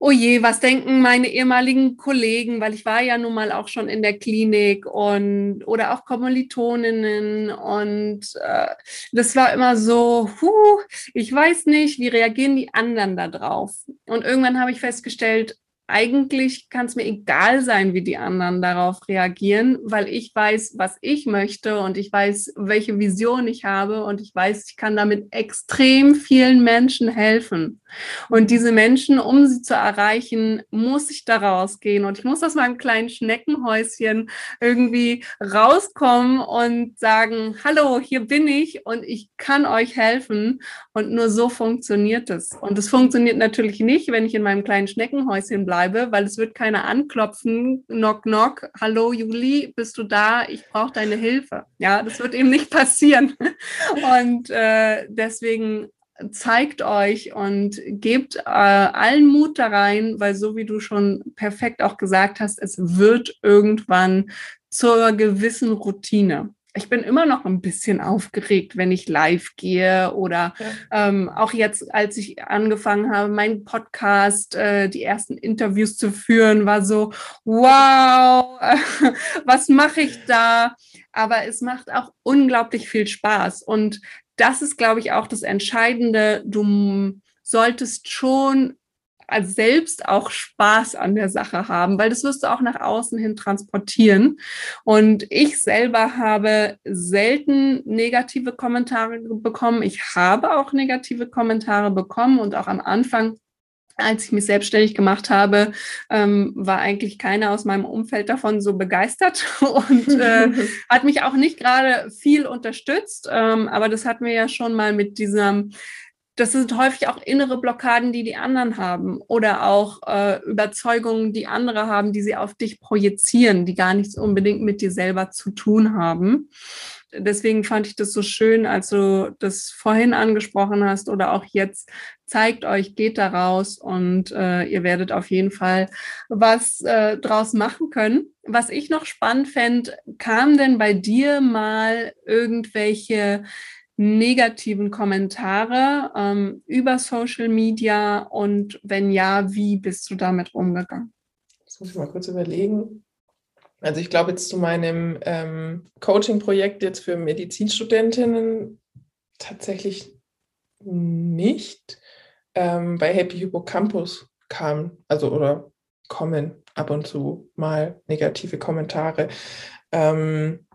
oh je, was denken meine ehemaligen Kollegen, weil ich war ja nun mal auch schon in der Klinik und oder auch Kommilitoninnen und äh, das war immer so, huh, ich weiß nicht, wie reagieren die anderen da drauf? Und irgendwann habe ich festgestellt, eigentlich kann es mir egal sein, wie die anderen darauf reagieren, weil ich weiß, was ich möchte und ich weiß, welche Vision ich habe und ich weiß, ich kann damit extrem vielen Menschen helfen. Und diese Menschen, um sie zu erreichen, muss ich da rausgehen und ich muss aus meinem kleinen Schneckenhäuschen irgendwie rauskommen und sagen, hallo, hier bin ich und ich kann euch helfen. Und nur so funktioniert es. Und es funktioniert natürlich nicht, wenn ich in meinem kleinen Schneckenhäuschen bleibe weil es wird keiner anklopfen, knock, knock, hallo Juli, bist du da? Ich brauche deine Hilfe. Ja, das wird eben nicht passieren. Und äh, deswegen zeigt euch und gebt äh, allen Mut da rein, weil so wie du schon perfekt auch gesagt hast, es wird irgendwann zur gewissen Routine ich bin immer noch ein bisschen aufgeregt, wenn ich live gehe oder ja. ähm, auch jetzt, als ich angefangen habe, meinen Podcast, äh, die ersten Interviews zu führen, war so, wow, was mache ich da? Aber es macht auch unglaublich viel Spaß. Und das ist, glaube ich, auch das Entscheidende. Du solltest schon selbst auch Spaß an der Sache haben, weil das wirst du auch nach außen hin transportieren. Und ich selber habe selten negative Kommentare bekommen. Ich habe auch negative Kommentare bekommen und auch am Anfang als ich mich selbstständig gemacht habe, ähm, war eigentlich keiner aus meinem Umfeld davon so begeistert und äh, hat mich auch nicht gerade viel unterstützt. Ähm, aber das hatten wir ja schon mal mit diesem das sind häufig auch innere Blockaden, die die anderen haben oder auch äh, Überzeugungen, die andere haben, die sie auf dich projizieren, die gar nichts unbedingt mit dir selber zu tun haben. Deswegen fand ich das so schön, als du das vorhin angesprochen hast oder auch jetzt. Zeigt euch, geht da raus und äh, ihr werdet auf jeden Fall was äh, draus machen können. Was ich noch spannend fände, kam denn bei dir mal irgendwelche negativen Kommentare ähm, über Social Media und wenn ja, wie bist du damit umgegangen? Das muss ich mal kurz überlegen. Also ich glaube jetzt zu meinem ähm, Coaching-Projekt jetzt für Medizinstudentinnen tatsächlich nicht. ähm, bei Happy Hippocampus kam, also oder kommen ab und zu mal negative Kommentare. Ähm,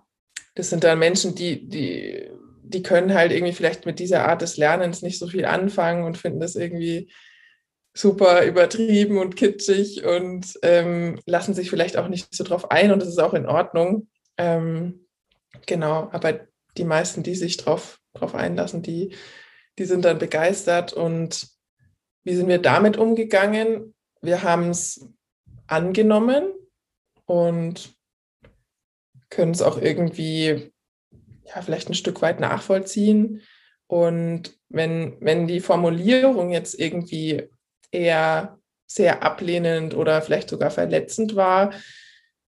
das sind dann Menschen, die, die, die können halt irgendwie vielleicht mit dieser Art des Lernens nicht so viel anfangen und finden das irgendwie super übertrieben und kitschig und ähm, lassen sich vielleicht auch nicht so drauf ein und das ist auch in Ordnung. Ähm, genau, aber die meisten, die sich drauf, drauf einlassen, die, die sind dann begeistert und wie sind wir damit umgegangen? Wir haben es angenommen und können es auch irgendwie ja, vielleicht ein Stück weit nachvollziehen. Und wenn, wenn die Formulierung jetzt irgendwie eher sehr ablehnend oder vielleicht sogar verletzend war,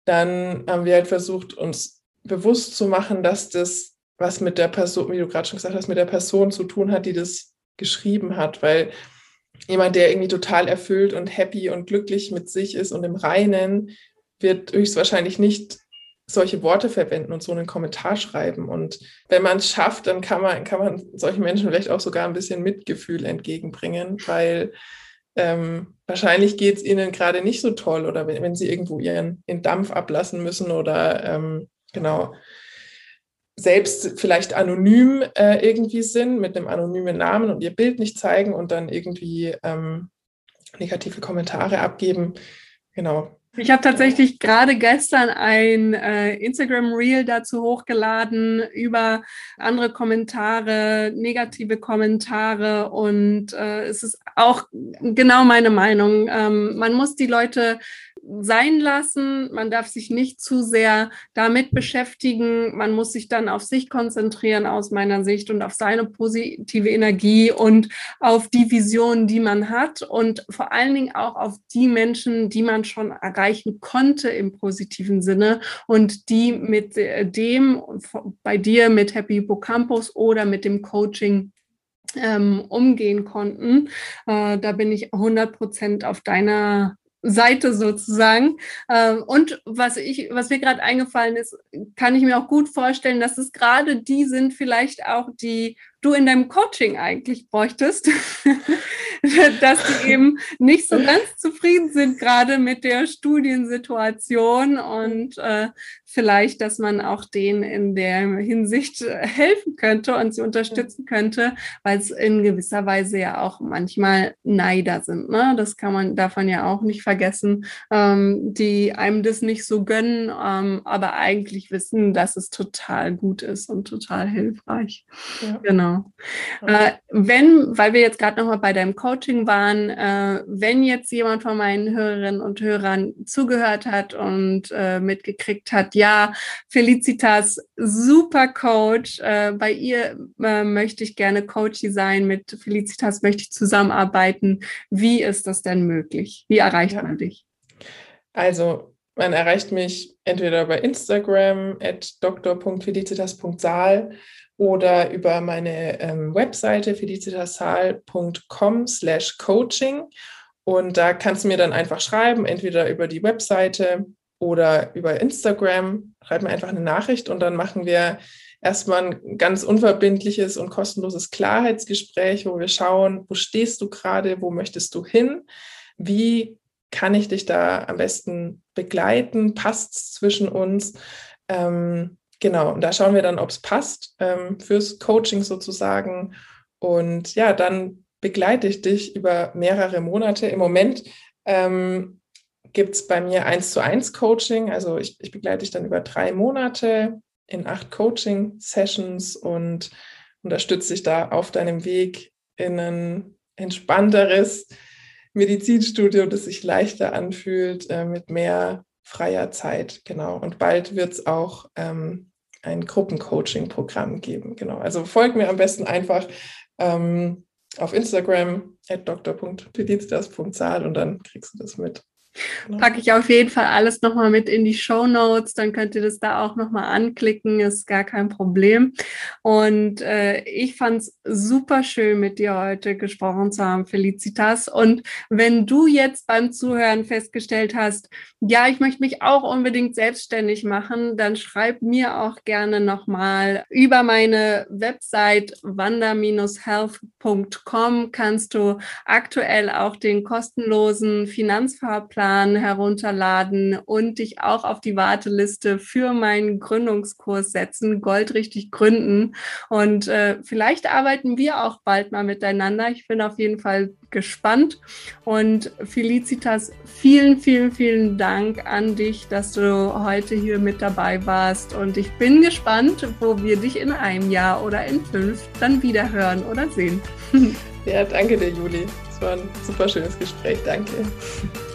dann haben wir halt versucht, uns bewusst zu machen, dass das was mit der Person, wie du gerade schon gesagt hast, mit der Person zu tun hat, die das geschrieben hat, weil jemand, der irgendwie total erfüllt und happy und glücklich mit sich ist und im Reinen, wird höchstwahrscheinlich nicht solche Worte verwenden und so einen Kommentar schreiben. Und wenn man es schafft, dann kann man, kann man solchen Menschen vielleicht auch sogar ein bisschen Mitgefühl entgegenbringen, weil ähm, wahrscheinlich geht es ihnen gerade nicht so toll oder wenn, wenn sie irgendwo ihren, ihren Dampf ablassen müssen oder ähm, genau selbst vielleicht anonym äh, irgendwie sind, mit einem anonymen Namen und ihr Bild nicht zeigen und dann irgendwie ähm, negative Kommentare abgeben. Genau. Ich habe tatsächlich gerade gestern ein äh, Instagram Reel dazu hochgeladen über andere Kommentare, negative Kommentare und äh, es ist auch genau meine Meinung. Ähm, man muss die Leute sein lassen. Man darf sich nicht zu sehr damit beschäftigen. Man muss sich dann auf sich konzentrieren aus meiner Sicht und auf seine positive Energie und auf die Vision, die man hat und vor allen Dingen auch auf die Menschen, die man schon erreichen konnte im positiven Sinne und die mit dem bei dir mit Happy Hippocampus oder mit dem Coaching ähm, umgehen konnten. Äh, da bin ich 100 Prozent auf deiner Seite sozusagen. Ähm, und was ich, was mir gerade eingefallen ist, kann ich mir auch gut vorstellen, dass es gerade die sind, vielleicht auch die du in deinem Coaching eigentlich bräuchtest, dass die eben nicht so ganz zufrieden sind gerade mit der Studiensituation und äh, vielleicht, dass man auch denen in der Hinsicht helfen könnte und sie unterstützen könnte, weil es in gewisser Weise ja auch manchmal Neider sind. Ne? Das kann man, darf man ja auch nicht vergessen, ähm, die einem das nicht so gönnen, ähm, aber eigentlich wissen, dass es total gut ist und total hilfreich. Ja. Genau. Genau. Äh, wenn, weil wir jetzt gerade nochmal bei deinem Coaching waren, äh, wenn jetzt jemand von meinen Hörerinnen und Hörern zugehört hat und äh, mitgekriegt hat, ja, Felicitas, super Coach, äh, bei ihr äh, möchte ich gerne Coach sein, mit Felicitas möchte ich zusammenarbeiten. Wie ist das denn möglich? Wie erreicht ja. man dich? Also, man erreicht mich entweder bei Instagram at dr.felicitas.saal oder über meine ähm, Webseite felicitasal.com slash coaching. Und da kannst du mir dann einfach schreiben, entweder über die Webseite oder über Instagram. Schreib mir einfach eine Nachricht und dann machen wir erstmal ein ganz unverbindliches und kostenloses Klarheitsgespräch, wo wir schauen, wo stehst du gerade, wo möchtest du hin, wie kann ich dich da am besten begleiten, passt es zwischen uns. Ähm, Genau, und da schauen wir dann, ob es passt ähm, fürs Coaching sozusagen. Und ja, dann begleite ich dich über mehrere Monate. Im Moment ähm, gibt es bei mir eins zu eins Coaching. Also ich, ich begleite dich dann über drei Monate in acht Coaching-Sessions und unterstütze dich da auf deinem Weg in ein entspannteres Medizinstudio, das sich leichter anfühlt, äh, mit mehr freier Zeit, genau. Und bald wird es auch ähm, ein Gruppencoaching-Programm geben, genau. Also folgt mir am besten einfach ähm, auf Instagram at dr.felicitas.zahl und dann kriegst du das mit. Genau. Packe ich auf jeden Fall alles nochmal mit in die Show Notes, dann könnt ihr das da auch nochmal anklicken, ist gar kein Problem. Und äh, ich fand es super schön, mit dir heute gesprochen zu haben, Felicitas. Und wenn du jetzt beim Zuhören festgestellt hast, ja, ich möchte mich auch unbedingt selbstständig machen, dann schreib mir auch gerne nochmal über meine Website wander-health.com kannst du aktuell auch den kostenlosen Finanzfahrplan Plan herunterladen und dich auch auf die Warteliste für meinen Gründungskurs setzen, Gold richtig gründen. Und äh, vielleicht arbeiten wir auch bald mal miteinander. Ich bin auf jeden Fall gespannt. Und Felicitas, vielen, vielen, vielen Dank an dich, dass du heute hier mit dabei warst. Und ich bin gespannt, wo wir dich in einem Jahr oder in fünf dann wieder hören oder sehen. Ja, danke dir, Juli. Es war ein super schönes Gespräch. Danke.